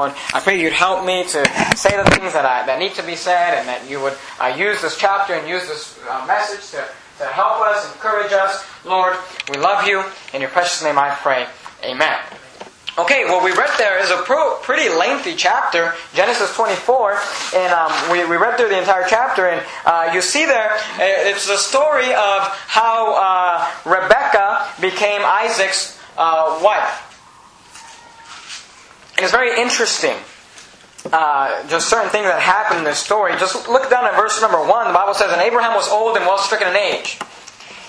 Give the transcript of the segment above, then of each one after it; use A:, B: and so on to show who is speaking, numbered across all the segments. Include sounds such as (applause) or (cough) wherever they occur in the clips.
A: Lord, I pray you'd help me to say the things that, I, that need to be said and that you would uh, use this chapter and use this uh, message to, to help us, encourage us. Lord, we love you. In your precious name I pray. Amen. Okay, what we read there is a pro, pretty lengthy chapter, Genesis 24, and um, we, we read through the entire chapter, and uh, you see there, uh, it's the story of how uh, Rebecca became Isaac's uh, wife. It's very interesting. Uh, just certain things that happen in this story. Just look down at verse number 1. The Bible says, And Abraham was old and well stricken in age.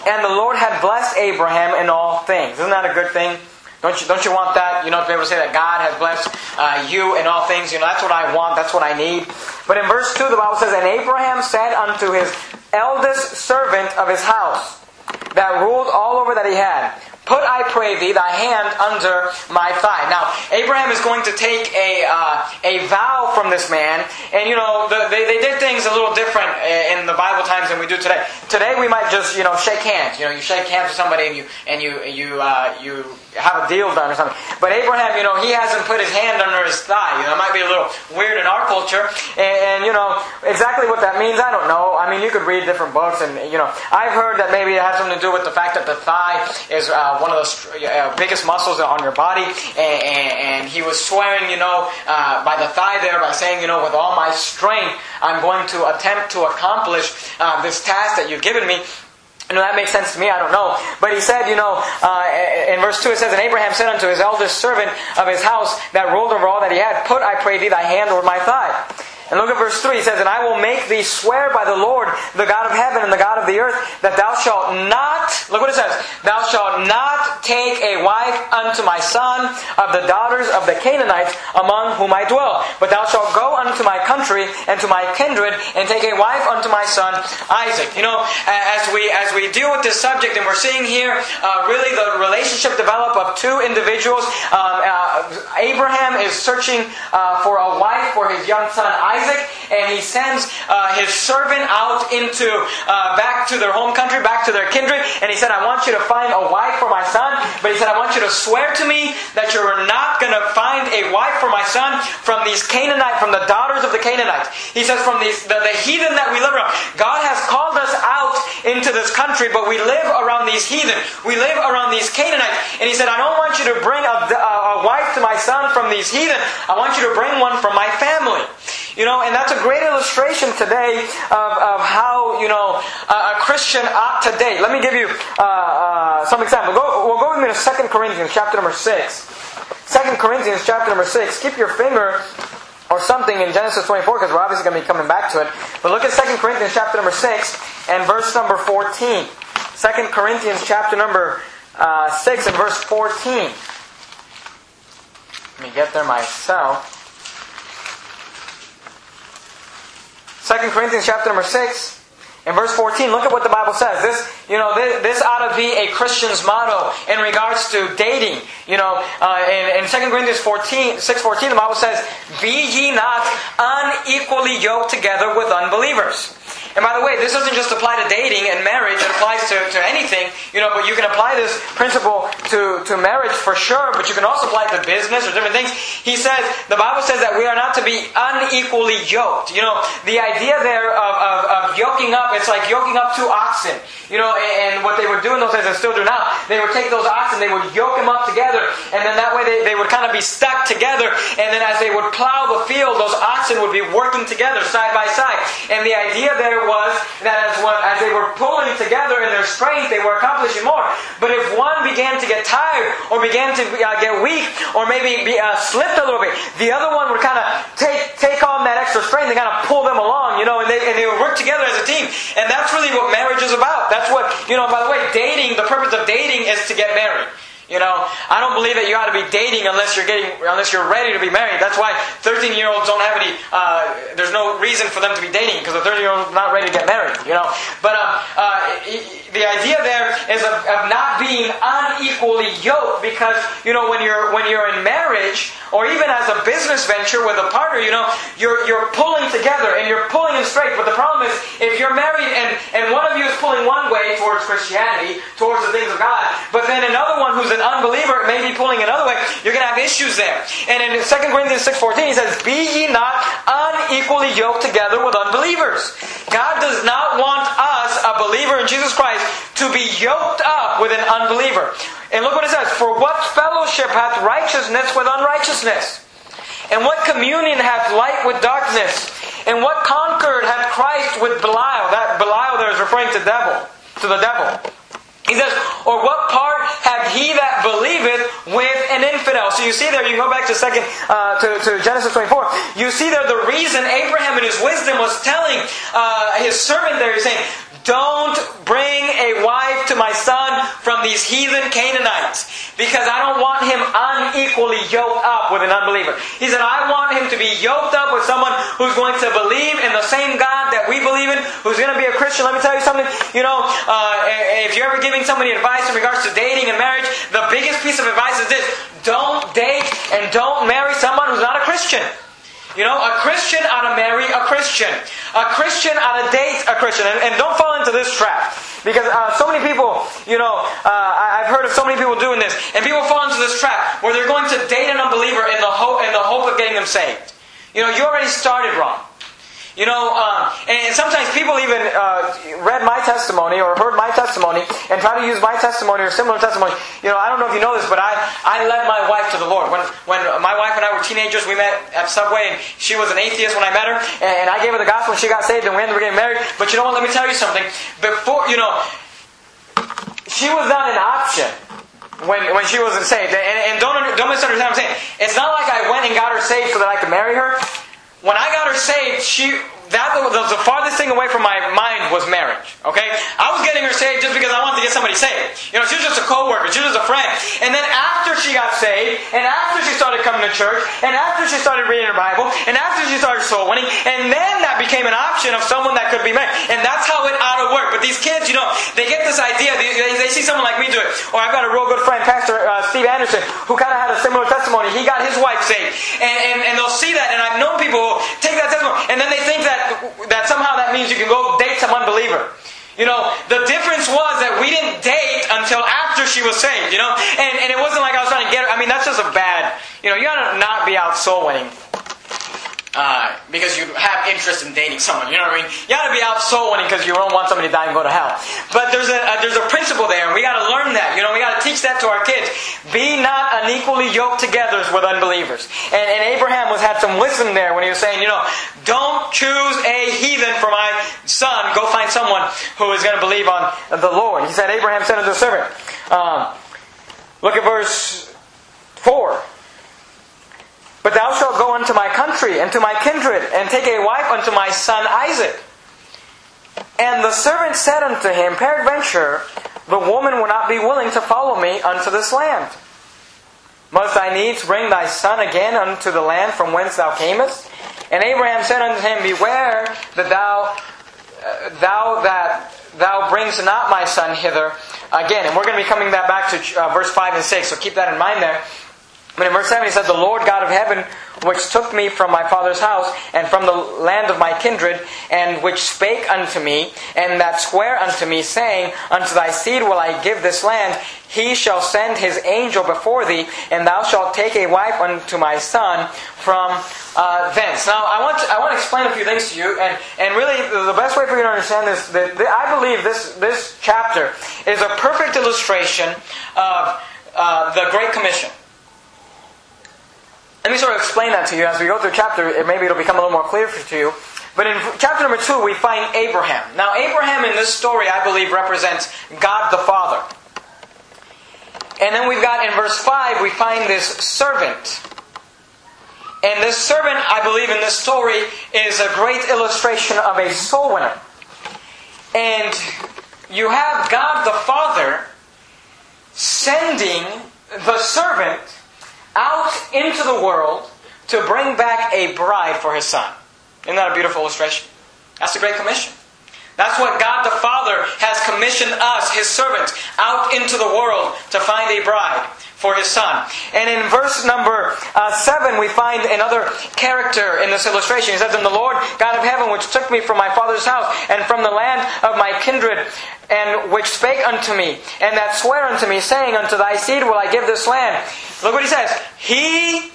A: And the Lord had blessed Abraham in all things. Isn't that a good thing? Don't you, don't you want that? You know, to be able to say that God has blessed uh, you in all things. You know, that's what I want. That's what I need. But in verse 2, the Bible says, And Abraham said unto his eldest servant of his house, that ruled all over that he had, Put, I pray thee, thy hand under my thigh. Now, Abraham is going to take a, uh, a vow from this man, and you know, the, they, they did things a little different uh, in the Bible times than we do today. Today, we might just, you know, shake hands. You know, you shake hands with somebody and you, and you, you, uh, you have a deal done or something. But Abraham, you know, he hasn't put his hand under his thigh. You know, it might be a little weird in our culture, and, and you know, exactly what that means, I don't know. I mean, you could read different books, and, you know, I've heard that maybe it has something to do with the fact that the thigh is, uh, one of the uh, biggest muscles on your body, and, and, and he was swearing, you know, uh, by the thigh there, by saying, you know, with all my strength, I'm going to attempt to accomplish uh, this task that you've given me. That makes sense to me, I don't know. But he said, you know, uh, in verse 2 it says, And Abraham said unto his eldest servant of his house that ruled over all that he had, Put, I pray thee, thy hand over my thigh. And look at verse 3. He says, And I will make thee swear by the Lord, the God of heaven and the God of the earth, that thou shalt not, look what it says, thou shalt not take a wife unto my son of the daughters of the Canaanites among whom I dwell. But thou shalt go unto my country and to my kindred and take a wife unto my son Isaac. You know, as we as we deal with this subject, and we're seeing here uh, really the relationship develop of two individuals. Um, uh, Abraham is searching uh, for a wife for his young son Isaac. Isaac, and he sends uh, his servant out into uh, back to their home country, back to their kindred, and he said, "I want you to find a wife for my son." But he said, "I want you to swear to me that you're not going to find a wife for my son from these Canaanite, from the daughters of the Canaanites." He says, "From these the, the heathen that we live around. God has called us out into this country, but we live around these heathen. We live around these Canaanites." And he said, "I don't want you to bring a, a, a wife to my son from these heathen. I want you to bring one from my family." You know, and that's a great illustration today of, of how, you know, a, a Christian ought to date. Let me give you uh, uh, some example. Go, we'll go with me to 2 Corinthians chapter number 6. 2 Corinthians chapter number 6. Keep your finger or something in Genesis 24 because we're obviously going to be coming back to it. But look at 2 Corinthians chapter number 6 and verse number 14. 2 Corinthians chapter number uh, 6 and verse 14. Let me get there myself. 2 Corinthians chapter number 6. In verse 14, look at what the Bible says. This, you know, this, this ought to be a Christian's motto in regards to dating. You know, uh, in, in 2 Corinthians 14, 6 14, the Bible says, Be ye not unequally yoked together with unbelievers. And by the way, this doesn't just apply to dating and marriage, it applies to, to anything, you know, but you can apply this principle to, to marriage for sure, but you can also apply it to business or different things. He says, the Bible says that we are not to be unequally yoked. You know, the idea there of, of, of yoking up, it's like yoking up two oxen. You know, and, and what they would do in those days and still do now, they would take those oxen, they would yoke them up together, and then that way they, they would kind of be stuck together, and then as they would plow the field, those oxen would be working together side by side. And the idea there was that as, one, as they were pulling together in their strength, they were accomplishing more. But if one began to get tired or began to uh, get weak or maybe be, uh, slipped a little bit, the other one would kind of take, take on that extra strength and kind of pull them along, you know, and they, and they would work together as a team. And that's really what marriage is about. That's what, you know, by the way, dating, the purpose of dating is to get married. You know, I don't believe that you ought to be dating unless you're getting, unless you're ready to be married. That's why 13 year olds don't have any. Uh, there's no reason for them to be dating because the 13 year old is not ready to get married. You know, but uh, uh, the idea there is of, of not being unequally yoked because, you know, when you're, when you're in marriage, or even as a business venture with a partner, you know, you're, you're pulling together and you're pulling in straight. But the problem is, if you're married and, and one of you is pulling one way towards Christianity, towards the things of God, but then another one who's an unbeliever may be pulling another way, you're going to have issues there. And in 2 Corinthians 6.14, he says, Be ye not unequally yoked together with unbelievers. God does not want us, a believer in Jesus Christ, to be yoked up with an unbeliever. And look what it says For what fellowship hath righteousness with unrighteousness? And what communion hath light with darkness? And what concord hath Christ with Belial? That Belial there is referring to devil, to the devil. He says, or what part hath he that believeth with an infidel? So you see there, you go back to second uh, to, to, Genesis 24. You see there the reason Abraham in his wisdom was telling uh, his servant there, he's saying, don't bring a wife to my son from these heathen Canaanites because I don't want him unequally yoked up with an unbeliever. He said, I want him to be yoked up with someone who's going to believe in the same God that we believe in, who's going to be a Christian. Let me tell you something. You know, uh, if you're ever giving somebody advice in regards to dating and marriage, the biggest piece of advice is this don't date and don't marry someone who's not a Christian. You know, a Christian ought to marry a Christian. A Christian on a date a Christian. And, and don't fall into this trap. Because uh, so many people, you know, uh, I've heard of so many people doing this. And people fall into this trap where they're going to date an unbeliever in the, hope, in the hope of getting them saved. You know, you already started wrong. You know, uh, and sometimes people even uh, read my testimony or heard my testimony and try to use my testimony or similar testimony. You know, I don't know if you know this, but I, I led my wife to the Lord. When, when my wife and I were teenagers, we met at Subway, and she was an atheist when I met her, and I gave her the gospel, and she got saved, and we ended up getting married. But you know what? Let me tell you something. Before, you know, she was not an option when, when she wasn't saved. And, and don't, don't misunderstand what I'm saying. It's not like I went and got her saved so that I could marry her. When I got her saved, she that was the farthest thing away from my mind was marriage. Okay, I was getting her saved just because I wanted to get somebody saved. You know, she was just a co-worker, she was just a friend. And then after she got saved, and after she started coming to church, and after she started reading her Bible, and after she started soul winning, and then that became an option of someone that could be married. And that's how it ought to work. But these kids, you know, they get this idea. They, they, see someone like me do it. Or I've got a real good friend, Pastor uh, Steve Anderson, who kind of had a similar testimony. He got his wife saved, and, and, and they'll see that. And I've known people take that testimony, and then they think that that somehow that means you can go date some unbeliever. You know, the difference was that we didn't date until after she was saved, you know? And, and it wasn't like I was trying to get her. I mean, that's just a bad, you know, you gotta not be out soul winning uh, because you have interest in dating someone. You know what I mean? You got to be out soul winning because you don't want somebody to die and go to hell. But there's a, a there's a principle there, and we got to learn that. You know, we got to teach that to our kids. Be not unequally yoked together with unbelievers. And, and Abraham was had some wisdom there when he was saying, you know, don't choose a heathen for my son. Go find someone who is going to believe on the Lord. He said, Abraham said unto the servant. Um, look at verse four. But thou shalt go unto my country and to my kindred, and take a wife unto my son Isaac. And the servant said unto him, Peradventure, the woman will not be willing to follow me unto this land. Must I needs bring thy son again unto the land from whence thou camest? And Abraham said unto him, Beware that thou, uh, thou that thou brings not my son hither again. And we're going to be coming back to uh, verse 5 and 6, so keep that in mind there. But in verse 7 he said, The Lord God of heaven, which took me from my father's house, and from the land of my kindred, and which spake unto me, and that sware unto me, saying, Unto thy seed will I give this land, he shall send his angel before thee, and thou shalt take a wife unto my son from uh, thence. Now, I want, to, I want to explain a few things to you, and, and really, the best way for you to understand this, that I believe this, this chapter is a perfect illustration of uh, the Great Commission. Let me sort of explain that to you as we go through chapter. It, Maybe it'll become a little more clear to you. But in chapter number two, we find Abraham. Now, Abraham in this story, I believe, represents God the Father. And then we've got in verse 5, we find this servant. And this servant, I believe, in this story is a great illustration of a soul winner. And you have God the Father sending the servant out into the world to bring back a bride for his son. Isn't that a beautiful illustration? That's the Great Commission. That's what God the Father has commissioned us, His servants, out into the world to find a bride for his son. And in verse number uh, 7, we find another character in this illustration. He says, And the Lord God of heaven, which took me from my father's house, and from the land of my kindred, and which spake unto me, and that sware unto me, saying, Unto thy seed will I give this land. Look what he says. He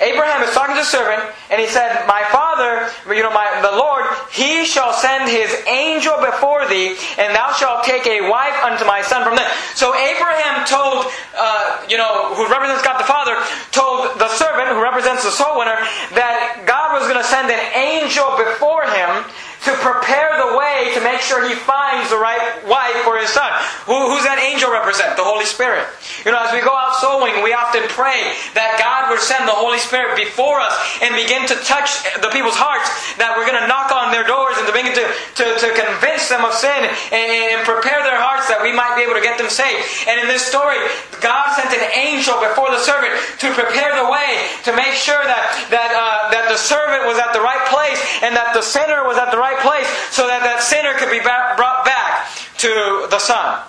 A: Abraham is talking to the servant, and he said, My father, you know, my, the Lord, he shall send his angel before thee, and thou shalt take a wife unto my son from them. So Abraham told, uh, you know, who represents God the Father, told the servant, who represents the soul winner, that God was going to send an angel before him to prepare the way to make sure he finds the right wife for his son. Who, who's that angel represent? The Holy Spirit. You know, as we go out soul winning, we often pray that God would send the Holy Spirit before us and begin to touch the people's hearts, that we're going to knock on their doors and to begin to, to, to convince them of sin and, and prepare their hearts that we might be able to get them saved. And in this story, God sent an angel before the servant to prepare the way, to make sure that, that, uh, that the servant was at the right place and that the sinner was at the right right place so that that sinner could be brought back to the Son.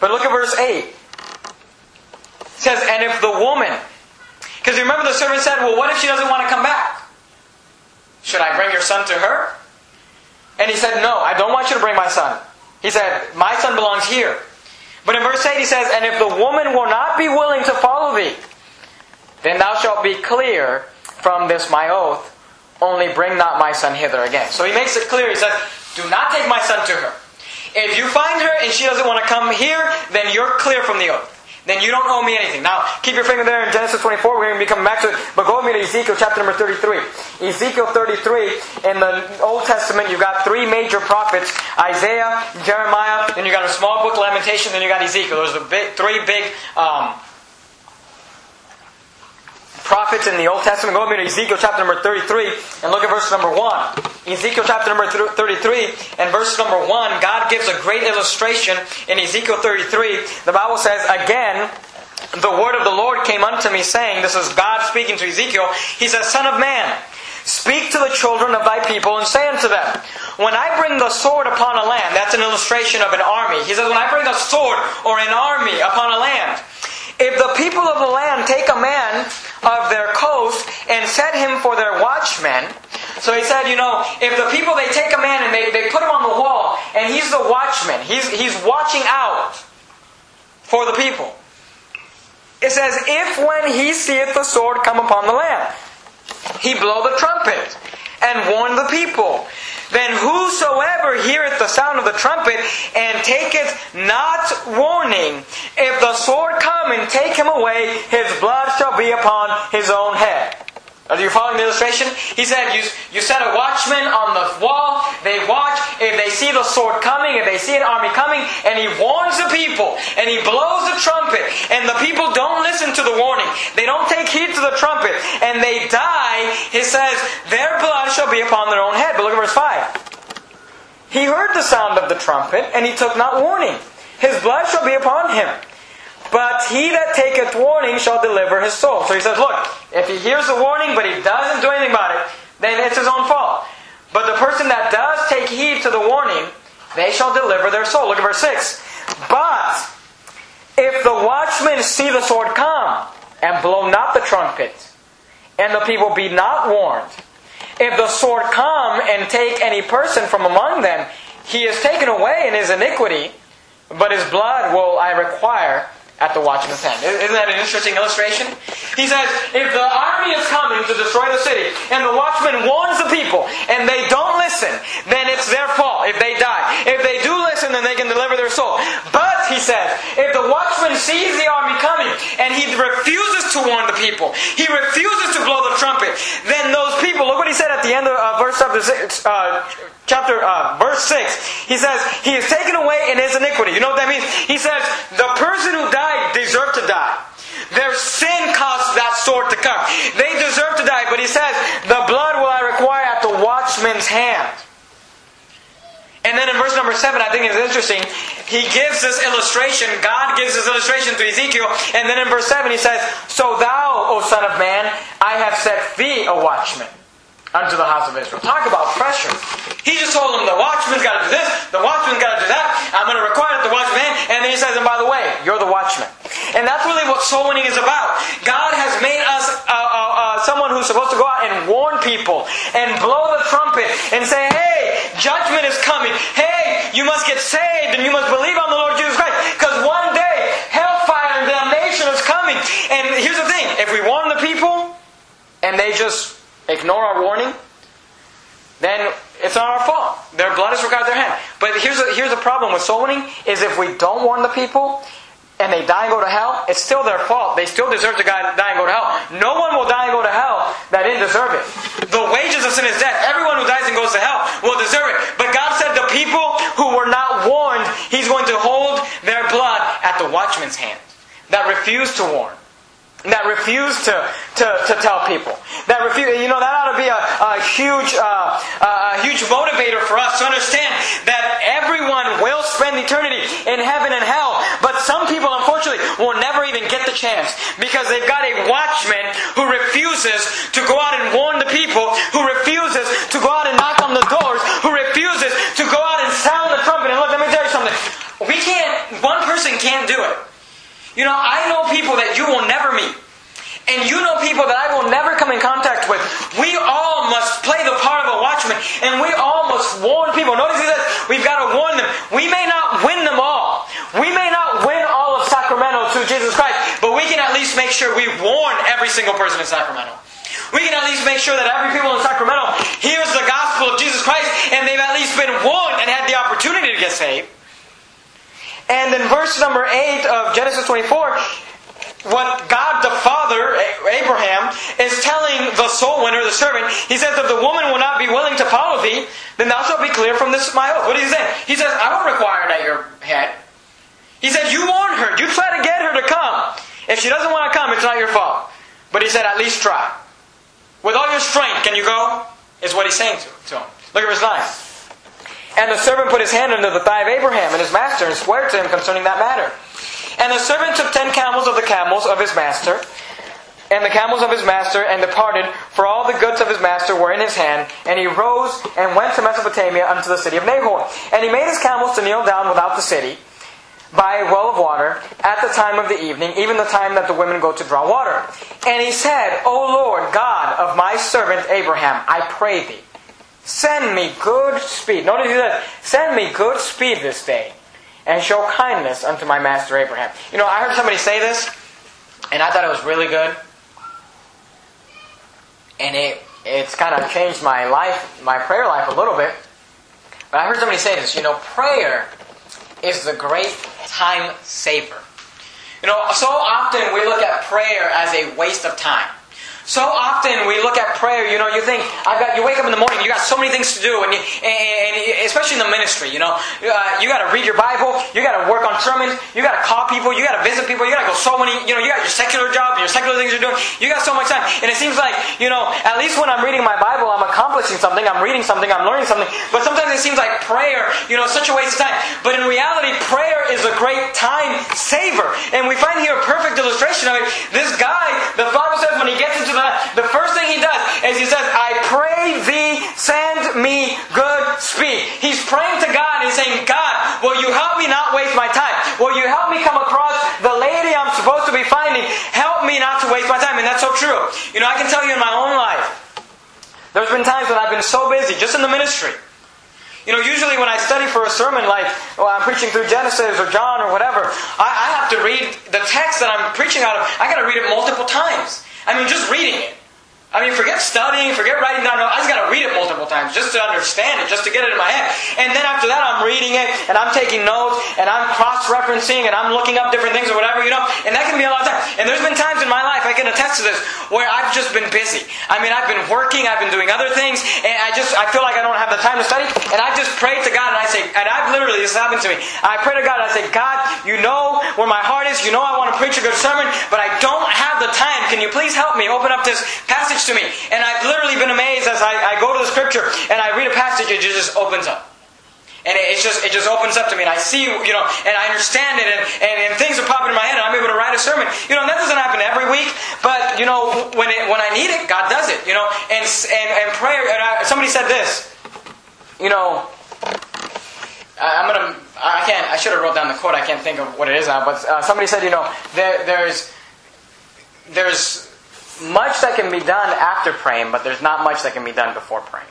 A: But look at verse 8. It says, And if the woman, because remember the servant said, Well, what if she doesn't want to come back? Should I bring your son to her? And he said, No, I don't want you to bring my son. He said, My son belongs here. But in verse 8 he says, And if the woman will not be willing to follow thee, then thou shalt be clear from this my oath, only bring not my son hither again. So he makes it clear. He says, Do not take my son to her. If you find her and she doesn't want to come here, then you're clear from the oath. Then you don't owe me anything. Now, keep your finger there in Genesis 24. We're going to be coming back to it. But go with me to Ezekiel chapter number 33. Ezekiel 33, in the Old Testament, you've got three major prophets Isaiah, Jeremiah, then you've got a small book, Lamentation, then you've got Ezekiel. Those are the big, three big um, prophets in the Old Testament. Go with me to Ezekiel chapter number 33 and look at verse number 1. Ezekiel chapter number 33 and verse number 1, God gives a great illustration in Ezekiel 33. The Bible says, Again, the word of the Lord came unto me, saying, This is God speaking to Ezekiel. He says, Son of man, Speak to the children of thy people and say unto them, When I bring the sword upon a land, that's an illustration of an army. He says, When I bring a sword or an army upon a land, if the people of the land take a man of their coast and set him for their watchman, so he said, you know, if the people, they take a man and they, they put him on the wall, and he's the watchman, he's, he's watching out for the people. It says, if when he seeth the sword come upon the land, he blow the trumpet and warn the people. Then whosoever heareth the sound of the trumpet and taketh not warning, if the sword come and take him away, his blood shall be upon his own head. Are you following the illustration? He said, you, you set a watchman on the wall, they watch, if they see the sword coming, if they see an army coming, and he warns the people, and he blows the trumpet, and the people don't listen to the warning, they don't take heed to the trumpet, and they die, he says, their blood shall be upon their own head. But look at verse 5. He heard the sound of the trumpet, and he took not warning. His blood shall be upon him. But he that taketh warning shall deliver his soul. So he says, look, if he hears the warning but he doesn't do anything about it, then it's his own fault. But the person that does take heed to the warning, they shall deliver their soul. Look at verse 6. But if the watchmen see the sword come and blow not the trumpet, and the people be not warned, if the sword come and take any person from among them, he is taken away in his iniquity, but his blood will I require at the watchman's hand. Isn't that an interesting illustration? He says, if the army is coming to destroy the city, and the watchman warns the people, and they don't listen, then it's their fault if they die. If they do listen, then they can deliver their soul. But, he says, if the watchman sees the army coming, and he refuses to warn the people, he refuses to blow the trumpet, then those people, look what he said at the end of uh, verse chapter 6, uh, chapter, uh, verse 6. He says, he is taken away in his iniquity. You know what that means? He says, the person who died died deserve to die. Their sin caused that sword to come. They deserve to die, but he says, The blood will I require at the watchman's hand. And then in verse number 7, I think it's interesting. He gives this illustration, God gives this illustration to Ezekiel, and then in verse 7 he says, So thou, O son of man, I have set thee a watchman unto the house of Israel. Talk about pressure. He just told them the watchman's got to do this, the watchman's got to do that. I'm going to require that the watchman, and then he says, and by the way, you're the watchman. And that's really what soul winning is about. God has made us uh, uh, uh, someone who's supposed to go out and warn people and blow the trumpet and say, hey, judgment is coming. Hey, you must get saved and you must believe on the Lord Jesus Christ because one day hellfire and damnation is coming. And here's the thing if we warn the people and they just ignore our warning, then it's not our fault. Their blood is regarded their hand. But here's here's the problem with soul winning is if we don't warn the people and they die and go to hell, it's still their fault. They still deserve to die and go to hell. No one will die and go to hell that didn't deserve it. The wages of sin is death. Everyone who dies and goes to hell will deserve it. But God said the people who were not warned, He's going to hold their blood at the watchman's hand that refused to warn that refuse to, to, to tell people. That refuse, you know, that ought to be a, a huge, uh, a huge motivator for us to understand that everyone will spend eternity in heaven and hell. But some people, unfortunately, will never even get the chance because they've got a watchman who refuses to go out and warn the people, who refuses to go out and knock on the doors, who refuses to go out and sound the trumpet. And look, let me tell you something. We can't, one person can't do it. You know, I know people that you will never meet. And you know people that I will never come in contact with. We all must play the part of a watchman. And we all must warn people. Notice he says, we've got to warn them. We may not win them all. We may not win all of Sacramento to Jesus Christ. But we can at least make sure we warn every single person in Sacramento. We can at least make sure that every people in Sacramento hears the gospel of Jesus Christ and they've at least been warned and had the opportunity to get saved. And in verse number 8 of Genesis 24, what God the Father, Abraham, is telling the soul winner, the servant, he says, if the woman will not be willing to follow thee, then thou shalt be clear from this my oath. What is he saying? He says, I won't require it at your head. He said, you warn her. You try to get her to come. If she doesn't want to come, it's not your fault. But he said, at least try. With all your strength, can you go? Is what he's saying to, to him. Look at verse 9. And the servant put his hand under the thigh of Abraham and his master and swore to him concerning that matter. And the servant took ten camels of the camels of his master, and the camels of his master, and departed, for all the goods of his master were in his hand. And he rose and went to Mesopotamia unto the city of Nahor. And he made his camels to kneel down without the city, by a well of water, at the time of the evening, even the time that the women go to draw water. And he said, O Lord God of my servant Abraham, I pray thee, Send me good speed. Notice he says, Send me good speed this day, and show kindness unto my master Abraham. You know, I heard somebody say this, and I thought it was really good. And it it's kind of changed my life, my prayer life a little bit. But I heard somebody say this, you know, prayer is the great time saver. You know, so often we look at prayer as a waste of time. So often we look at prayer, you know, you think, I've got, you wake up in the morning, you got so many things to do, and, you, and, especially in the ministry, you know, uh, you got to read your Bible, you got to work on sermons, you got to call people, you got to visit people, you got to go so many, you know, you got your secular job, your secular things you're doing, you got so much time, and it seems like, you know, at least when I'm reading my Bible, I'm accomplishing something, I'm reading something, I'm learning something, but sometimes it seems like prayer, you know, such a waste of time. But in reality, prayer is a great time saver, and we find here a perfect illustration of it. This guy, the Bible says, when he gets into the, the first thing he does is he says, I pray thee, send me good speed. He's praying to God and saying, God, will you help me not waste my time? Will you help me come across the lady I'm supposed to be finding? Waste my time. And that's so true. You know, I can tell you in my own life, there's been times when I've been so busy, just in the ministry. You know, usually when I study for a sermon, like well, I'm preaching through Genesis or John or whatever, I, I have to read the text that I'm preaching out of. I got to read it multiple times. I mean, just reading it. I mean, forget studying, forget writing down. I just got to read it multiple times just to understand it, just to get it in my head. And then after that, I'm reading it and I'm taking notes and I'm cross-referencing and I'm looking up different things or whatever, you know. And that can be a lot of time. And there's been times in my life I can attest to this where I've just been busy. I mean, I've been working, I've been doing other things, and I just I feel like I don't have the time to study. And I just pray to God and I say, and I've literally this happened to me. I pray to God and I say, God, you know where my heart is. You know I want to preach a good sermon, but I don't have the time. Can you please help me open up this passage to me? And I've literally been amazed as I, I go to the scripture and I read a passage, it just opens up. And it, just it just opens up to me, and I see, you know, and I understand it, and, and, and, things are popping in my head, and I'm able to write a sermon. You know, that doesn't happen every week, but you know, when it, when I need it, God does it. you know, and and, and prayer. And I, somebody said this, you know. I- I'm gonna. I can't. I should have wrote down the quote. I can't think of what it is now. But uh, somebody said, you know, there, there's there's much that can be done after praying, but there's not much that can be done before praying.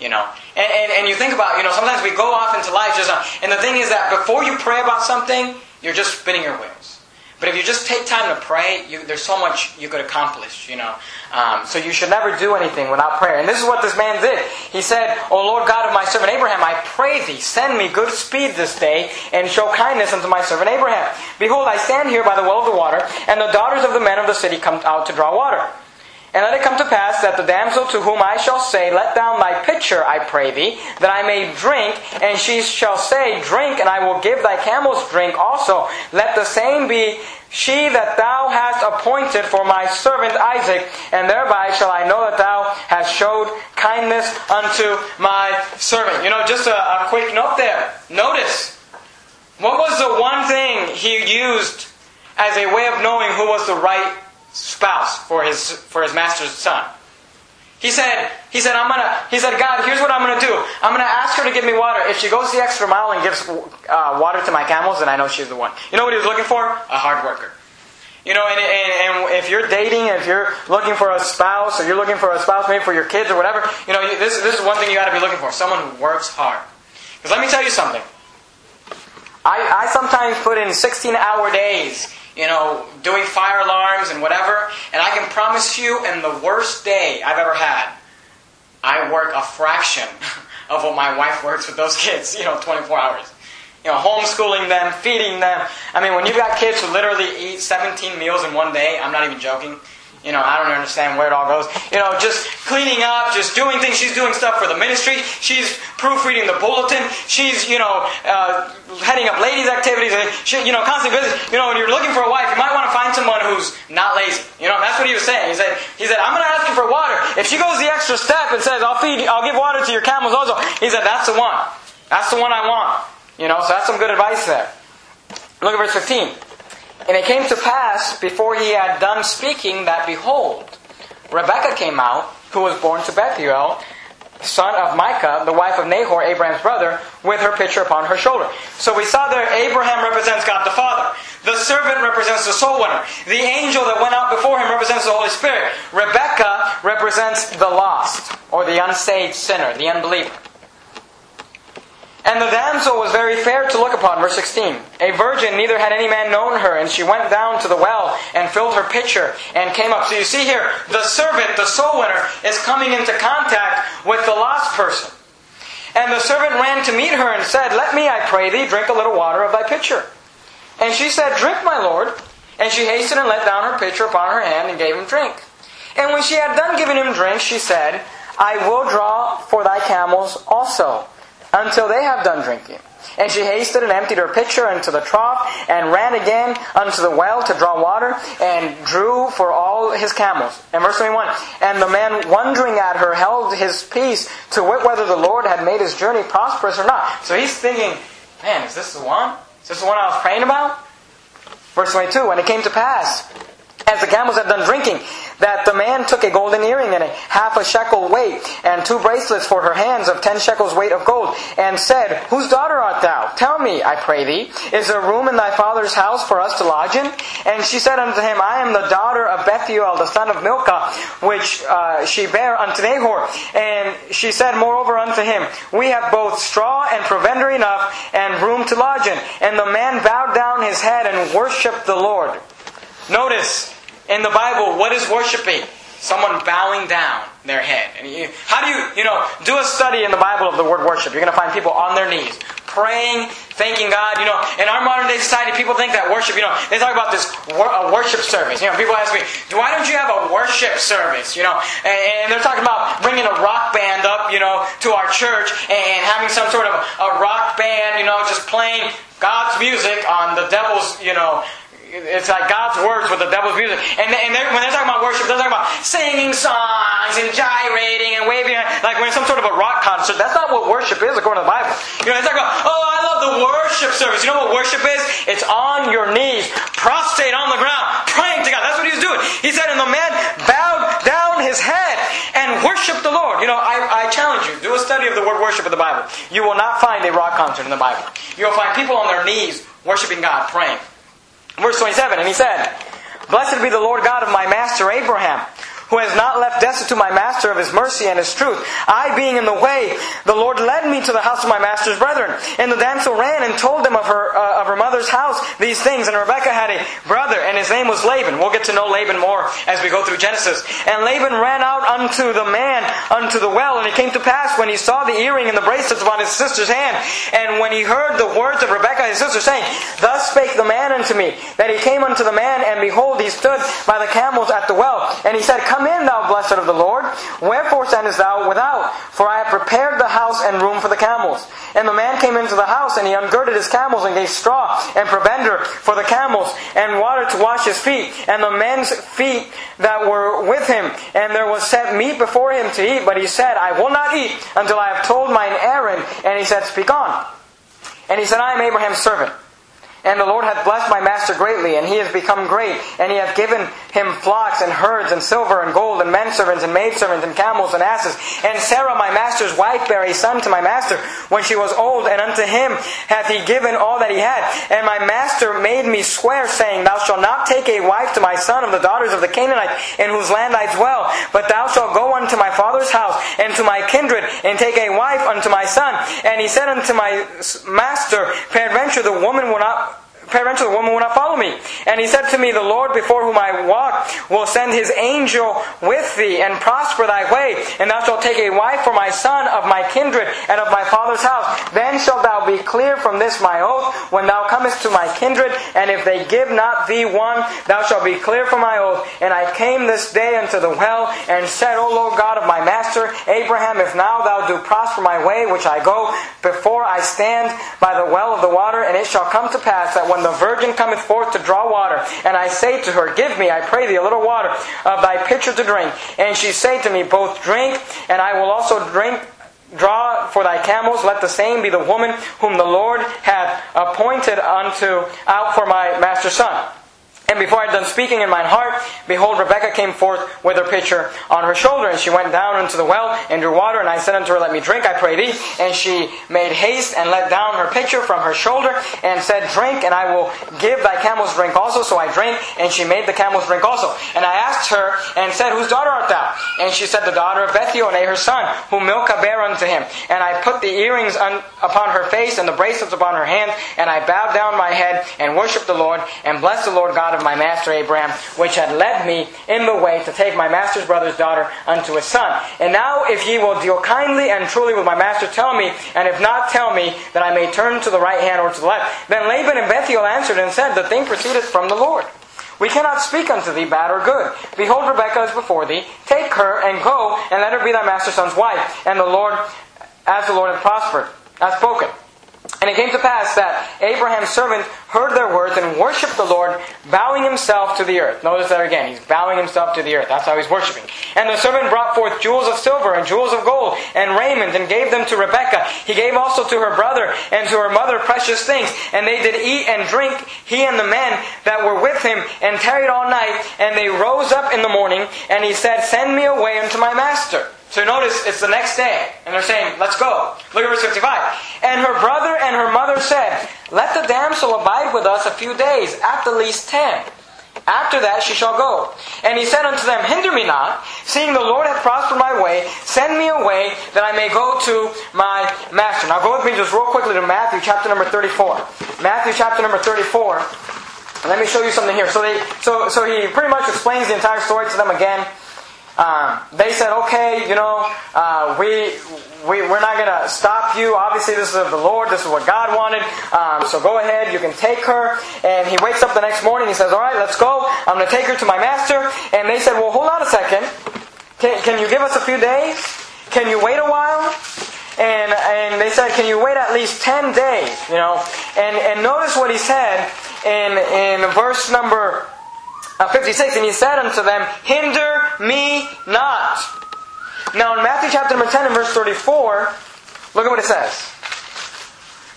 A: You know, and, and, and you think about, you know, sometimes we go off into life just, and the thing is that before you pray about something, you're just spinning your wheels. But if you just take time to pray, you, there's so much you could accomplish, you know. Um, so you should never do anything without prayer. And this is what this man did. He said, O Lord God of my servant Abraham, I pray thee, send me good speed this day, and show kindness unto my servant Abraham. Behold, I stand here by the well of the water, and the daughters of the men of the city come out to draw water. And let it come to pass that the damsel to whom I shall say, Let down thy pitcher, I pray thee, that I may drink, and she shall say, Drink, and I will give thy camels drink also. Let the same be she that thou hast appointed for my servant Isaac, and thereby shall I know that thou hast showed kindness unto my servant. You know, just a, a quick note there. Notice, what was the one thing he used as a way of knowing who was the right spouse for his for his master's son. He said, he said, I'm gonna, he said, God, here's what I'm gonna do. I'm gonna ask her to give me water. If she goes the extra mile and gives uh, water to my camels, then I know she's the one. You know what he was looking for? A hard worker. You know, and, and, and if you're dating, if you're looking for a spouse, or you're looking for a spouse maybe for your kids or whatever, you know, this, this is one thing you gotta be looking for. Someone who works hard. Because let me tell you something. I, I sometimes put in 16 hour days you know, doing fire alarms and whatever. And I can promise you, in the worst day I've ever had, I work a fraction (laughs) of what my wife works with those kids, you know, 24 hours. You know, homeschooling them, feeding them. I mean, when you've got kids who literally eat 17 meals in one day, I'm not even joking. You know, I don't understand where it all goes. You know, just cleaning up, just doing things. She's doing stuff for the ministry. She's proofreading the bulletin. She's, you know, uh, heading up ladies' activities. And she, you know, constantly busy. You know, when you're looking for a wife, you might want to find someone who's not lazy. You know, that's what he was saying. He said, he said, I'm going to ask you for water. If she goes the extra step and says, I'll feed, I'll give water to your camels also. He said, that's the one. That's the one I want. You know, so that's some good advice there. Look at verse 15. And it came to pass, before he had done speaking, that behold, Rebekah came out, who was born to Bethuel, son of Micah, the wife of Nahor, Abraham's brother, with her pitcher upon her shoulder. So we saw there Abraham represents God the Father. The servant represents the soul winner. The angel that went out before him represents the Holy Spirit. Rebekah represents the lost, or the unsaved sinner, the unbeliever. And the damsel was very fair to look upon, verse 16. A virgin, neither had any man known her, and she went down to the well and filled her pitcher and came up. So you see here, the servant, the soul winner, is coming into contact with the lost person. And the servant ran to meet her and said, Let me, I pray thee, drink a little water of thy pitcher. And she said, Drink, my lord. And she hastened and let down her pitcher upon her hand and gave him drink. And when she had done giving him drink, she said, I will draw for thy camels also until they have done drinking. And she hasted and emptied her pitcher into the trough, and ran again unto the well to draw water, and drew for all his camels. And verse 21 And the man wondering at her held his peace to wit whether the Lord had made his journey prosperous or not. So he's thinking, Man, is this the one? Is this the one I was praying about? Verse 22 And it came to pass as the camels had done drinking, that the man took a golden earring and a half a shekel weight, and two bracelets for her hands of ten shekels weight of gold, and said, Whose daughter art thou? Tell me, I pray thee, is there room in thy father's house for us to lodge in? And she said unto him, I am the daughter of Bethuel, the son of Milcah, which uh, she bare unto Nahor. And she said moreover unto him, We have both straw and provender enough, and room to lodge in. And the man bowed down his head and worshipped the Lord. Notice in the Bible, what is worshiping? Someone bowing down their head. And you, how do you, you know, do a study in the Bible of the word worship. You're going to find people on their knees, praying, thanking God. You know, in our modern day society, people think that worship, you know, they talk about this a worship service. You know, people ask me, why don't you have a worship service? You know, and, and they're talking about bringing a rock band up, you know, to our church and having some sort of a rock band, you know, just playing God's music on the devil's, you know, it's like God's words with the devil's music. And, and they're, when they're talking about worship, they're talking about singing songs and gyrating and waving, like when some sort of a rock concert. That's not what worship is according to the Bible. You know, they talk about, oh, I love the worship service. You know what worship is? It's on your knees, prostrate on the ground, praying to God. That's what he was doing. He said, and the man bowed down his head and worship the Lord. You know, I, I challenge you, do a study of the word worship in the Bible. You will not find a rock concert in the Bible. You'll find people on their knees worshiping God, praying. Verse 27, and he said, Blessed be the Lord God of my master Abraham who has not left destitute my master of his mercy and his truth. I being in the way, the Lord led me to the house of my master's brethren. And the damsel ran and told them of her uh, of her mother's house these things. And Rebekah had a brother, and his name was Laban. We'll get to know Laban more as we go through Genesis. And Laban ran out unto the man unto the well, and it came to pass when he saw the earring and the bracelets upon his sister's hand, and when he heard the words of Rebekah his sister, saying, Thus spake the man unto me, that he came unto the man, and behold, he stood by the camels at the well, and he said, Come Come in, thou blessed of the Lord. Wherefore standest thou without? For I have prepared the house and room for the camels. And the man came into the house, and he ungirded his camels, and gave straw and provender for the camels, and water to wash his feet, and the men's feet that were with him. And there was set meat before him to eat, but he said, I will not eat until I have told mine errand. And he said, Speak on. And he said, I am Abraham's servant. And the Lord hath blessed my master greatly, and he has become great, and he hath given him flocks and herds and silver and gold and menservants and maidservants and camels and asses. And Sarah my master's wife bare a son to my master when she was old, and unto him hath he given all that he had. And my master made me swear, saying, Thou shalt not take a wife to my son of the daughters of the Canaanites in whose land I dwell, but thou shalt go unto my father's house and to my kindred, and take a wife unto my son. And he said unto my master, Peradventure the woman will not the woman will not follow me. And he said to me, The Lord before whom I walk will send his angel with thee and prosper thy way. And thou shalt take a wife for my son of my kindred and of my father's house. Then shalt thou be clear from this my oath when thou comest to my kindred. And if they give not thee one, thou shalt be clear from my oath. And I came this day unto the well and said, O Lord God of my master Abraham, if now thou do prosper my way which I go, before I stand by the well of the water, and it shall come to pass that when the virgin cometh forth to draw water, and I say to her, Give me, I pray thee, a little water of thy pitcher to drink. And she say to me, Both drink, and I will also drink draw for thy camels, let the same be the woman whom the Lord hath appointed unto out for my master's son. And before I had done speaking in mine heart, behold, Rebekah came forth with her pitcher on her shoulder, and she went down into the well and drew water. And I said unto her, Let me drink, I pray thee. And she made haste and let down her pitcher from her shoulder, and said, Drink, and I will give thy camels drink also. So I drank, and she made the camels drink also. And I asked her, and said, Whose daughter art thou? And she said, The daughter of Bethuel, and her son, whom Milcah bare unto him. And I put the earrings un- upon her face, and the bracelets upon her hand, and I bowed down my head, and worshipped the Lord, and blessed the Lord God of of my master Abraham, which had led me in the way to take my master's brother's daughter unto his son. And now, if ye will deal kindly and truly with my master, tell me, and if not, tell me, that I may turn to the right hand or to the left. Then Laban and Bethuel answered and said, The thing proceedeth from the Lord. We cannot speak unto thee bad or good. Behold, Rebekah is before thee. Take her and go, and let her be thy master's son's wife. And the Lord, as the Lord hath prospered, hath spoken. And it came to pass that Abraham's servant heard their words and worshipped the Lord, bowing himself to the earth. Notice that again. He's bowing himself to the earth. That's how he's worshiping. And the servant brought forth jewels of silver and jewels of gold and raiment and gave them to Rebekah. He gave also to her brother and to her mother precious things. And they did eat and drink, he and the men that were with him, and tarried all night. And they rose up in the morning, and he said, Send me away unto my master. So notice it's the next day, and they're saying, Let's go. Look at verse 55. And her brother and her mother said, Let the damsel abide with us a few days, at the least ten. After that she shall go. And he said unto them, Hinder me not, seeing the Lord hath prospered my way, send me away that I may go to my master. Now go with me just real quickly to Matthew chapter number 34. Matthew chapter number 34. let me show you something here. So, they, so, so he pretty much explains the entire story to them again. Um, they said, okay, you know, uh, we, we, we're not going to stop you. Obviously, this is of the Lord. This is what God wanted. Um, so go ahead. You can take her. And he wakes up the next morning. He says, all right, let's go. I'm going to take her to my master. And they said, well, hold on a second. Can, can you give us a few days? Can you wait a while? And, and they said, can you wait at least 10 days? You know, and, and notice what he said in, in verse number uh, 56, and he said unto them, Hinder me not. Now in Matthew chapter number 10 and verse 34, look at what it says.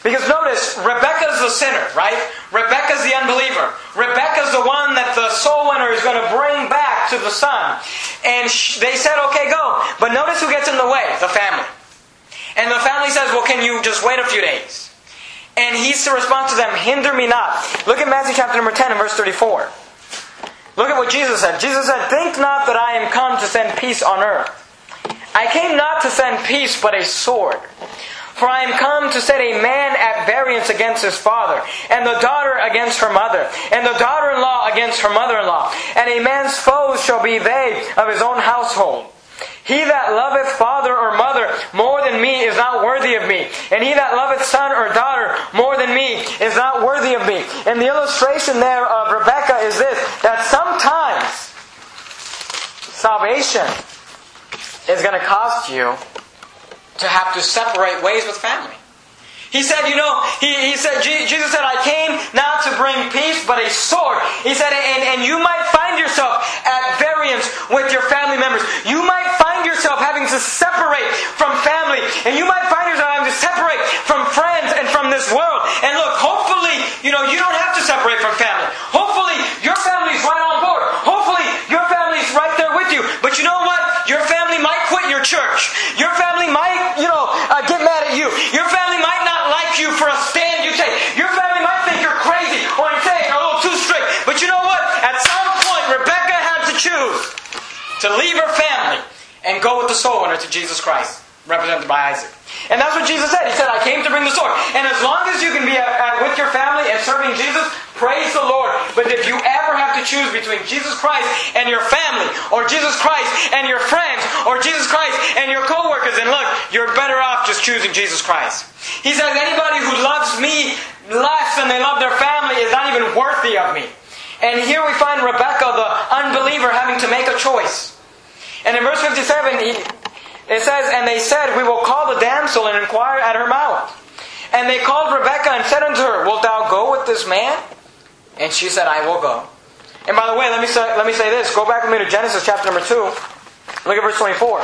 A: Because notice, Rebecca's the sinner, right? Rebecca's the unbeliever. Rebecca's the one that the soul winner is going to bring back to the son. And they said, okay, go. But notice who gets in the way? The family. And the family says, well, can you just wait a few days? And he's to respond to them, hinder me not. Look at Matthew chapter number 10 and verse 34. Look at what Jesus said. Jesus said, Think not that I am come to send peace on earth. I came not to send peace, but a sword. For I am come to set a man at variance against his father, and the daughter against her mother, and the daughter in law against her mother in law. And a man's foes shall be they of his own household. He that loveth father or mother more than me is not worthy of me. And he that loveth son or daughter more than me is not worthy of me. And the illustration there of Rebecca is this that sometimes salvation is going to cost you to have to separate ways with family. He said, you know, he, he said, Jesus said, I came not to bring peace, but a sword. He said, and, and you might find yourself at variance with your family members. You might find yourself having to separate from family, and you might find yourself having to separate from friends and from this world. And look, hopefully, you know, you don't have to separate from family. Hopefully, your family's right on board. Hopefully, your family's right there with you. But you know what? Your family might quit your church. Your family might, you know, uh, get mad at you. Your family might not like you for a stand you take. Your family might think you're crazy or you take a little too strict. But you know what? At some point, Rebecca had to leave her family and go with the soul winner to Jesus Christ, represented by Isaac. And that's what Jesus said. He said, I came to bring the sword. And as long as you can be at, at, with your family and serving Jesus, praise the Lord. But if you ever have to choose between Jesus Christ and your family, or Jesus Christ and your friends, or Jesus Christ and your co-workers, and look, you're better off just choosing Jesus Christ. He says, anybody who loves me less than they love their family is not even worthy of me. And here we find Rebecca, the unbeliever, having to make a choice. And in verse 57, it says, And they said, We will call the damsel and inquire at her mouth. And they called Rebekah and said unto her, Wilt thou go with this man? And she said, I will go. And by the way, let me say, let me say this. Go back with me to Genesis chapter number 2. Look at verse 24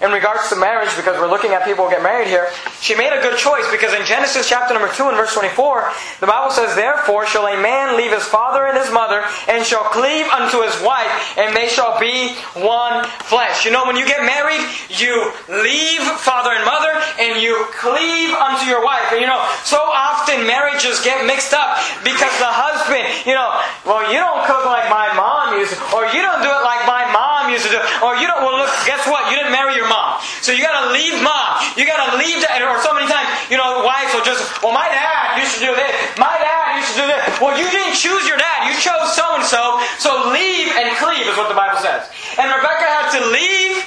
A: in regards to marriage, because we're looking at people who get married here, she made a good choice because in Genesis chapter number 2 and verse 24, the Bible says, Therefore shall a man leave his father and his mother, and shall cleave unto his wife, and they shall be one flesh. You know, when you get married, you leave father and mother, and you cleave unto your wife. And you know, so often marriages get mixed up because the husband, you know, well, you don't cook like my mom used, or you don't do it like my mom used to do, or you don't, well, look, guess what? You didn't marry your mom. So you gotta leave mom. You gotta leave dad. Or so many times, you know, wives will just, well, my dad used to do this. My dad used to do this. Well, you didn't choose your dad. You chose so and so. So leave and cleave is what the Bible says. And Rebecca had to leave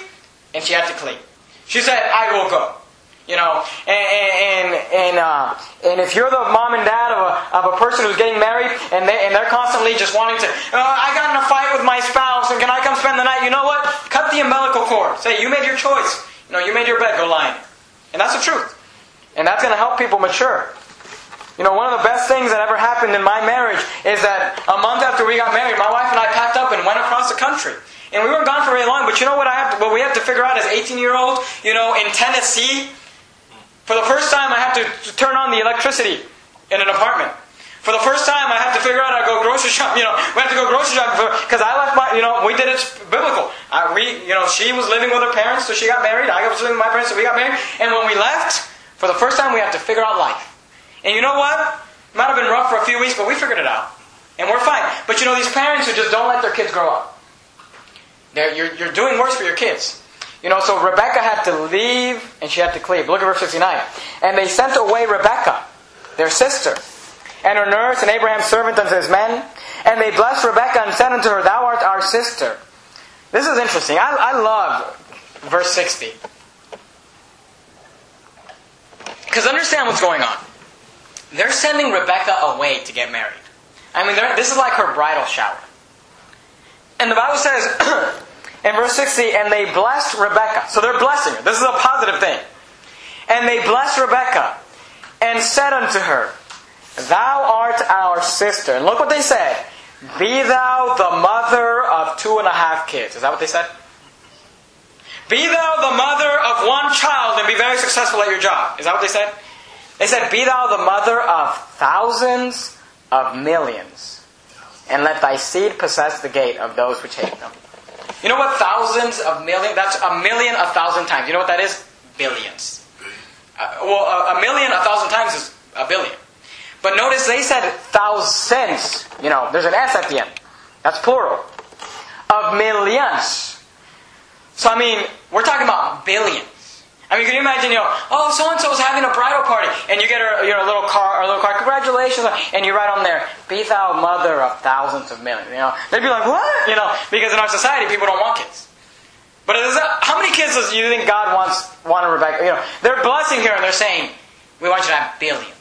A: and she had to cleave. She said, I will go. You know, and and and, uh, and if you're the mom and dad of a, of a person who's getting married and they and they're constantly just wanting to, uh, I got in a fight with my spouse and can I come spend the night? You know what? Cut the umbilical cord. Say you made your choice. You know, you made your bed. Go lie in it. And that's the truth. And that's going to help people mature. You know, one of the best things that ever happened in my marriage is that a month after we got married, my wife and I packed up and went across the country. And we weren't gone for very long, but you know what I have to, what we have to figure out as 18 year olds, you know, in Tennessee, for the first time, I have to turn on the electricity in an apartment. For the first time, I have to figure out how to go grocery shop. (laughs) You know, we have to go grocery shopping because I left my. You know, we did it biblical. I, we, you know, she was living with her parents, so she got married. I was living with my parents, so we got married. And when we left, for the first time, we had to figure out life. And you know what? It might have been rough for a few weeks, but we figured it out, and we're fine. But you know, these parents who just don't let their kids grow up, you're, you're doing worse for your kids. You know, so Rebecca had to leave and she had to cleave. Look at verse 69. And they sent away Rebecca, their sister, and her nurse, and Abraham's servant unto his men. And they blessed Rebecca and said unto her, Thou art our sister. This is interesting. I, I love verse 60. Because understand what's going on. They're sending Rebecca away to get married. I mean, this is like her bridal shower. And the Bible says, (clears throat) in verse 60, and they blessed Rebekah. So they're blessing her. This is a positive thing. And they blessed Rebekah and said unto her, Thou art our sister. And look what they said. Be thou the mother of two and a half kids. Is that what they said? Be thou the mother of one child and be very successful at your job. Is that what they said? They said, Be thou the mother of thousands of millions, and let thy seed possess the gate of those which hate them. You know what thousands of million? That's a million a thousand times. You know what that is? Billions. Uh, well, a, a million a thousand times is a billion. But notice they said thousands. You know, there's an S at the end. That's plural. Of millions. So, I mean, we're talking about billions. I mean, can you imagine, you know, oh, so and so is having a bridal party, and you get a, you know, a little car, a little car, congratulations, and you write on there, be thou mother of thousands of millions. You know, they'd be like, what? You know, because in our society, people don't want kids. But is that, how many kids do you think God wants, wanted Rebecca? You know, they're blessing here, and they're saying, we want you to have billions.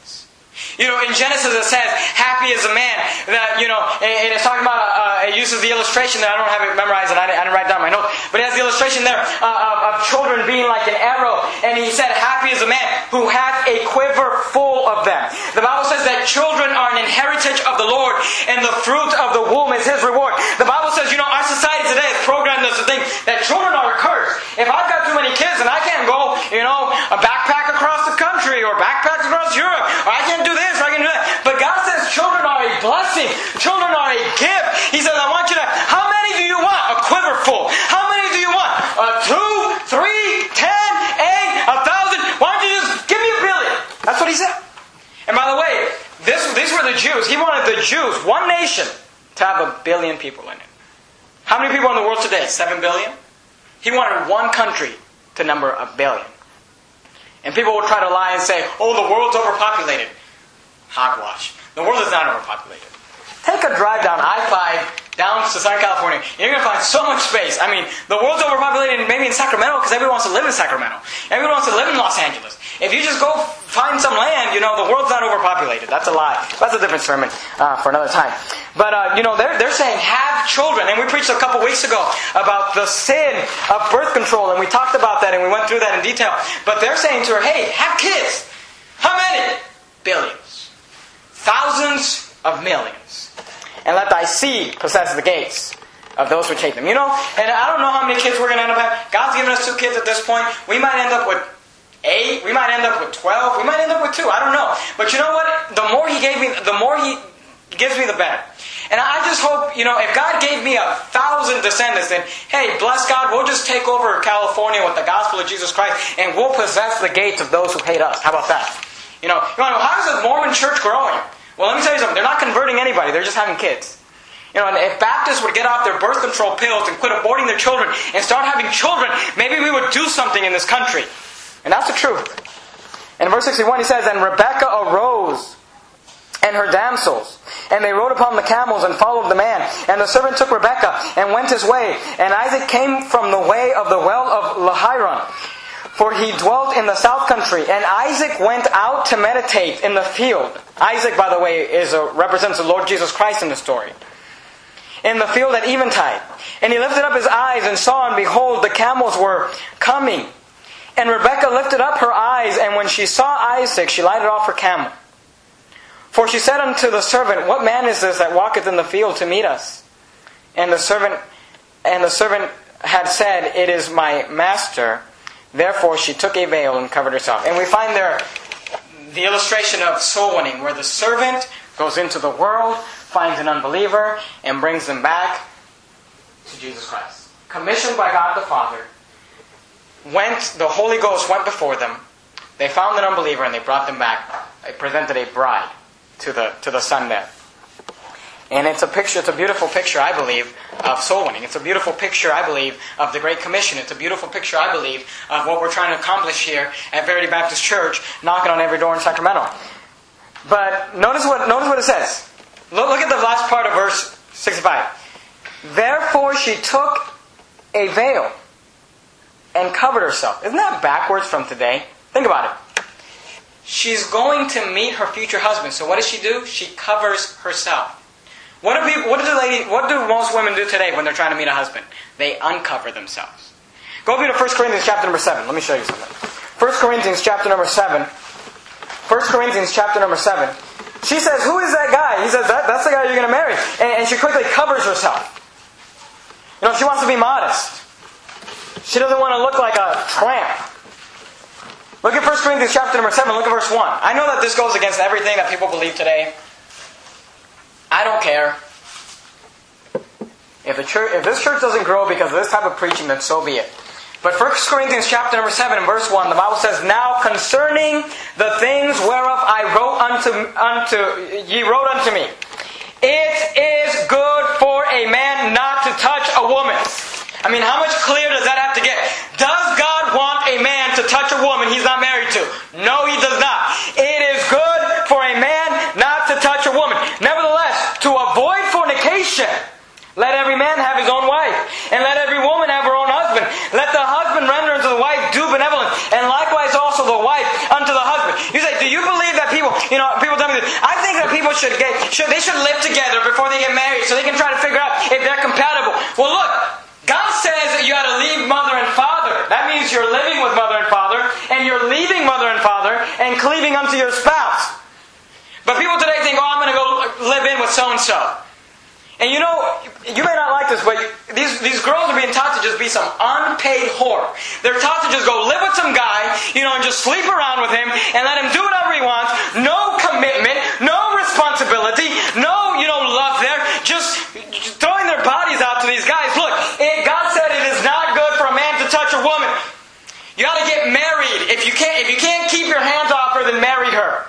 A: You know, in Genesis it says, happy is a man that, you know, and it's talking about, uh, it uses the illustration that I don't have it memorized and I didn't, I didn't write down my notes, but it has the illustration there uh, of, of, children being like an arrow. And he said, happy is a man who hath a quiver full of them. The Bible says that children are an inheritance of the Lord and the fruit of the womb is his reward. The Bible says, you know, our society today is programmed us to think that children are a curse. If I've got too many kids and I can't go, you know, a backpack across the country or backpack across Europe, I can't do this this, I can do that. But God says children are a blessing. Children are a gift. He says, I want you to, how many do you want? A quiver full. How many do you want? A two, three, ten, eight, a thousand? Why don't you just give me a billion? That's what he said. And by the way, this, these were the Jews. He wanted the Jews, one nation, to have a billion people in it. How many people in the world today? Seven billion? He wanted one country to number a billion. And people will try to lie and say, oh, the world's overpopulated hogwash. The world is not overpopulated. Take a drive down I 5 down to Southern California. You're going to find so much space. I mean, the world's overpopulated maybe in Sacramento because everyone wants to live in Sacramento. Everyone wants to live in Los Angeles. If you just go find some land, you know, the world's not overpopulated. That's a lie. That's a different sermon uh, for another time. But, uh, you know, they're, they're saying have children. And we preached a couple weeks ago about the sin of birth control. And we talked about that and we went through that in detail. But they're saying to her, hey, have kids. How many? Billion thousands Thousands of millions, and let thy seed possess the gates of those which hate them. You know, and I don't know how many kids we're going to end up having. God's given us two kids at this point. We might end up with eight. We might end up with twelve. We might end up with two. I don't know. But you know what? The more He gave me, the more He gives me, the better. And I just hope, you know, if God gave me a thousand descendants, then hey, bless God, we'll just take over California with the gospel of Jesus Christ, and we'll possess the gates of those who hate us. How about that? You know, you know, how is the Mormon church growing? Well, let me tell you something. They're not converting anybody. They're just having kids. You know, and if Baptists would get off their birth control pills and quit aborting their children and start having children, maybe we would do something in this country. And that's the truth. In verse 61, he says, And Rebekah arose and her damsels. And they rode upon the camels and followed the man. And the servant took Rebekah and went his way. And Isaac came from the way of the well of Laharon for he dwelt in the south country. And Isaac went out to meditate in the field. Isaac, by the way, is a, represents the Lord Jesus Christ in the story. In the field at eventide. And he lifted up his eyes and saw, and behold, the camels were coming. And Rebekah lifted up her eyes, and when she saw Isaac, she lighted off her camel. For she said unto the servant, What man is this that walketh in the field to meet us? And the servant and the servant had said, It is my master. Therefore, she took a veil and covered herself. And we find there the illustration of soul winning, where the servant goes into the world, finds an unbeliever, and brings them back to Jesus Christ. Commissioned by God the Father, went the Holy Ghost went before them. They found an unbeliever and they brought them back. They presented a bride to the to the son there. And it's a picture, it's a beautiful picture, I believe, of soul winning. It's a beautiful picture, I believe, of the Great Commission. It's a beautiful picture, I believe, of what we're trying to accomplish here at Verity Baptist Church, knocking on every door in Sacramento. But notice what, notice what it says. Look, look at the last part of verse 65. Therefore she took a veil and covered herself. Isn't that backwards from today? Think about it. She's going to meet her future husband. So what does she do? She covers herself. What do people, what do what do most women do today when they're trying to meet a husband? They uncover themselves. Go over to 1 Corinthians chapter number 7. Let me show you something. 1 Corinthians chapter number 7. 1 Corinthians chapter number 7. She says, Who is that guy? He says, that, That's the guy you're going to marry. And, and she quickly covers herself. You know, she wants to be modest. She doesn't want to look like a tramp. Look at 1 Corinthians chapter number 7. Look at verse 1. I know that this goes against everything that people believe today. I don't care. If, the church, if this church doesn't grow because of this type of preaching, then so be it. But 1 Corinthians chapter number 7 and verse 1, the Bible says, Now concerning the things whereof I wrote unto, unto ye wrote unto me, it is good for a man not to touch a woman. I mean, how much clearer does that have to get? Does God want a man to touch a woman he's not married to? No, he does not. It is good for a man not to touch a woman. Nevertheless, to avoid fornication, let every man have his own wife, and let every woman have her own husband. Let the husband render unto the wife due benevolence, and likewise also the wife unto the husband. You say, do you believe that people, you know, people tell me this. I think that people should get, should, they should live together before they get married, so they can try to figure out if they're compatible. Well, look, God says that you got to leave mother and father. That means you're living with mother and father, and you're leaving mother and father, and cleaving unto your spouse. But people today think, oh, I'm going to go live in with so and so. And you know, you may not like this, but these, these girls are being taught to just be some unpaid whore. They're taught to just go live with some guy, you know, and just sleep around with him and let him do whatever he wants. No commitment, no responsibility, no, you know, love there. Just throwing their bodies out to these guys. Look, it, God said it is not good for a man to touch a woman. You got to get married. If you can't, if you can't keep your hands off her, then marry her.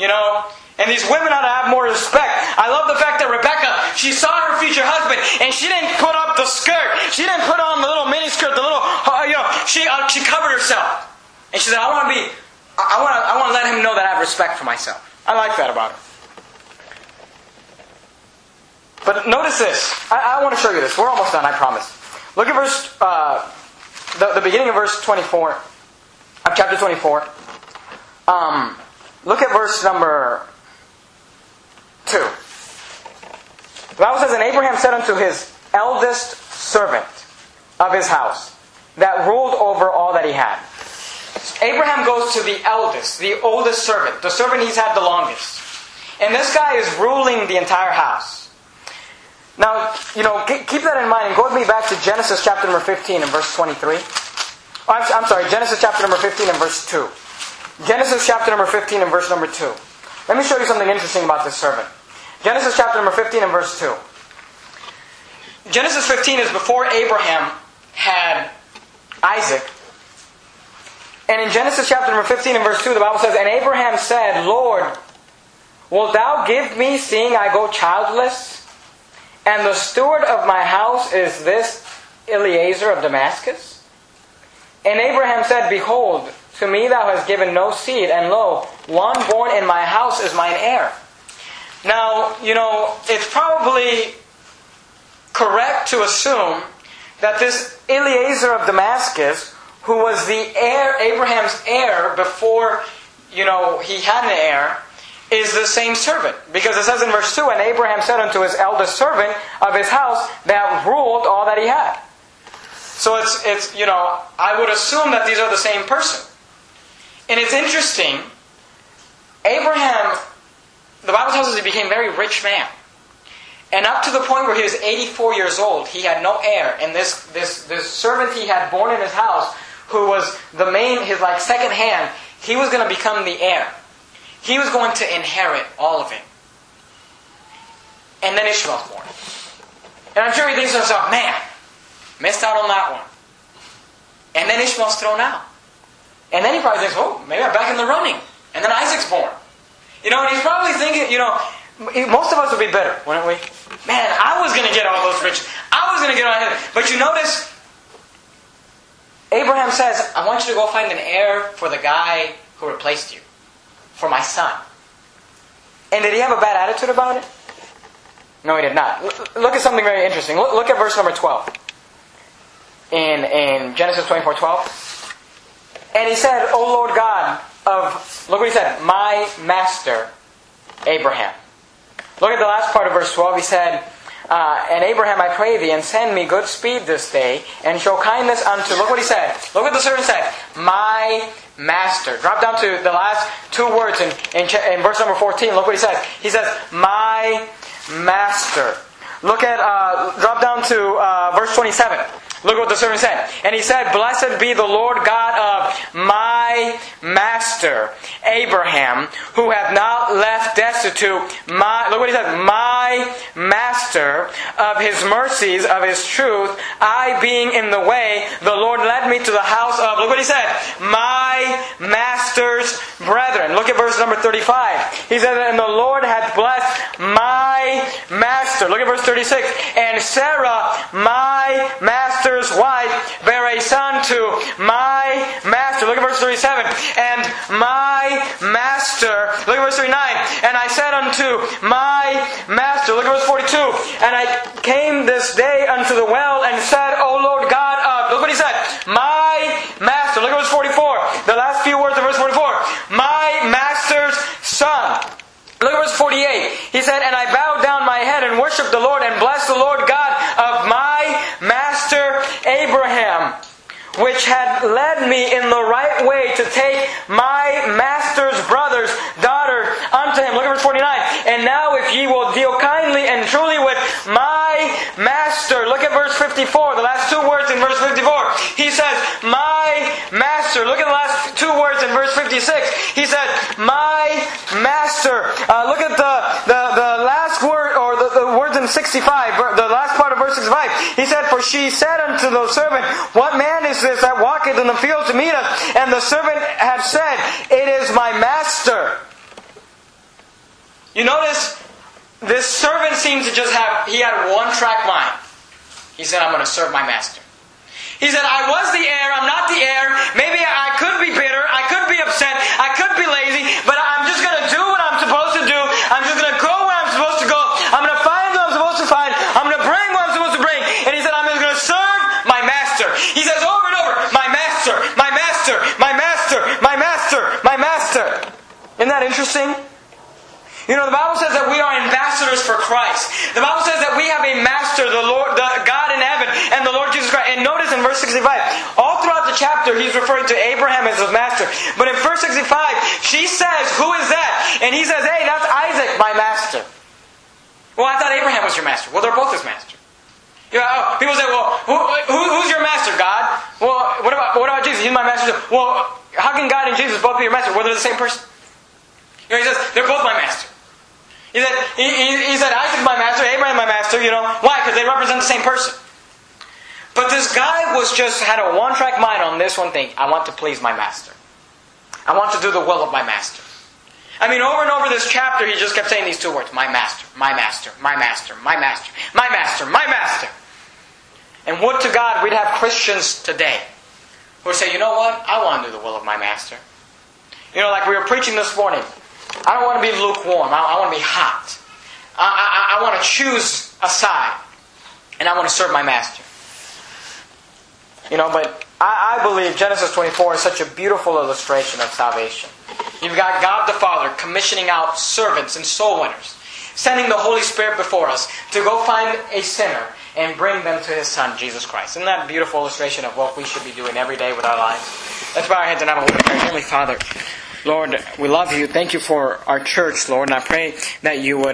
A: You know. And these women ought to have more respect. I love the fact that Rebecca, she saw her future husband, and she didn't put up the skirt. She didn't put on the little mini skirt, the little, uh, you know, she uh, she covered herself, and she said, "I want to be, I want to, I want to let him know that I have respect for myself." I like that about her. But notice this. I, I want to show you this. We're almost done. I promise. Look at verse, uh, the, the beginning of verse twenty-four, of chapter twenty-four. Um, look at verse number 2. The Bible says, And Abraham said unto his eldest servant of his house, that ruled over all that he had. Abraham goes to the eldest, the oldest servant, the servant he's had the longest. And this guy is ruling the entire house. Now, you know, keep that in mind and go with me back to Genesis chapter number 15 and verse 23. Oh, I'm, I'm sorry, Genesis chapter number 15 and verse 2. Genesis chapter number 15 and verse number 2. Let me show you something interesting about this servant. Genesis chapter number 15 and verse 2. Genesis 15 is before Abraham had Isaac. And in Genesis chapter number 15 and verse 2, the Bible says, And Abraham said, Lord, wilt thou give me, seeing I go childless? And the steward of my house is this Eliezer of Damascus? And Abraham said, Behold, to me thou hast given no seed, and lo, one born in my house is mine heir. Now, you know, it's probably correct to assume that this Eliezer of Damascus, who was the heir, Abraham's heir before, you know, he had an heir, is the same servant. Because it says in verse 2, And Abraham said unto his eldest servant of his house that ruled all that he had. So it's, it's, you know, I would assume that these are the same person. And it's interesting, Abraham, the Bible tells us he became a very rich man. And up to the point where he was 84 years old, he had no heir. And this, this, this servant he had born in his house, who was the main, his like second hand, he was going to become the heir. He was going to inherit all of it. And then Ishmael's born. And I'm sure he thinks to himself, man, missed out on that one. And then Ishmael's thrown out. And then he probably thinks, oh, maybe I'm back in the running. And then Isaac's born. You know, and he's probably thinking, you know, most of us would be better, wouldn't we? Man, I was going to get all those riches. I was going to get all that. But you notice, Abraham says, I want you to go find an heir for the guy who replaced you, for my son. And did he have a bad attitude about it? No, he did not. Look at something very interesting. Look, at verse number 12. In, in Genesis 24 12. And he said, O Lord God of, look what he said, my master, Abraham. Look at the last part of verse 12. He said, uh, And Abraham, I pray thee, and send me good speed this day, and show kindness unto, look what he said. Look what the servant said, my master. Drop down to the last two words in, in, in verse number 14. Look what he says. He says, my master. Look at, uh, drop down to uh, verse 27. Look what the servant said. And he said, Blessed be the Lord God of my master, Abraham, who hath not left destitute my, look what he said, my master of his mercies, of his truth. I being in the way, the Lord led me to the house of, look what he said, my master's brethren. Look at verse number 35. He said, And the Lord hath blessed my master. Look at verse 36. And Sarah, my master's wife, bare a son to my master. Look at verse 37. And my master, look at verse 39. And I said unto my master, look at verse 42. And I came this day unto the well and said, O Lord God of, look what he said, my master. Look at verse 44. The last few words of verse 44. My master's son. Look at verse 48. He said, And I bowed down my head and worshiped the Lord and blessed the Lord God of my master Abraham, which had led me in the right way to take my master's brother's daughter unto him. Look at verse 49. And now if ye will deal kindly and truly with my master. Look at verse 54, the last two words in verse 54. He says, My master. Look at the last two words in verse 56. He said, My master. Uh, look at the, the, the last word, or words in 65, the last part of verse 65. He said, For she said unto the servant, What man is this that walketh in the field to meet us? And the servant had said, It is my master. You notice, this servant seems to just have, he had one track mind. He said, I'm going to serve my master. He said, I was the heir, I'm not the heir. Maybe I could be bitter, I could be upset, I could be lazy, but I'm just going to do what I'm supposed to do. I'm just going to go where I'm supposed to go. I'm going to find what I'm supposed to find. I'm going to bring what I'm supposed to bring. And he said, I'm just going to serve my master. He says over and over, my master, my master, my master, my master, my master. Isn't that interesting? You know, the Bible says that we are ambassadors for Christ. The Bible says that we have a master, the Lord, the God in heaven, and the Lord Jesus Christ. And notice in verse 65, all throughout the chapter, he's referring to Abraham as his master. But in verse 65, she says, Who is that? And he says, Hey, that's Isaac, my master. Well, I thought Abraham was your master. Well, they're both his master. You know, oh, people say, well, who, who, who's your master, God? Well, what about, what about Jesus? He's my master. Well, how can God and Jesus both be your master? Well, they're the same person. You know, he says, they're both my master. He said, he, he, said, my master, Abraham my master, you know. Why? Because they represent the same person. But this guy was just had a one track mind on this one thing. I want to please my master. I want to do the will of my master. I mean, over and over this chapter, he just kept saying these two words my master, my master, my master, my master, my master, my master. And would to God we'd have Christians today who would say, you know what? I want to do the will of my master. You know, like we were preaching this morning. I don't want to be lukewarm. I, I want to be hot. I, I, I want to choose a side. And I want to serve my master. You know, but I, I believe Genesis 24 is such a beautiful illustration of salvation. You've got God the Father commissioning out servants and soul winners, sending the Holy Spirit before us to go find a sinner and bring them to His Son, Jesus Christ. Isn't that a beautiful illustration of what we should be doing every day with our lives? Let's bow our heads and have a word of prayer. Heavenly Father, Lord, we love you. Thank you for our church, Lord, and I pray that you would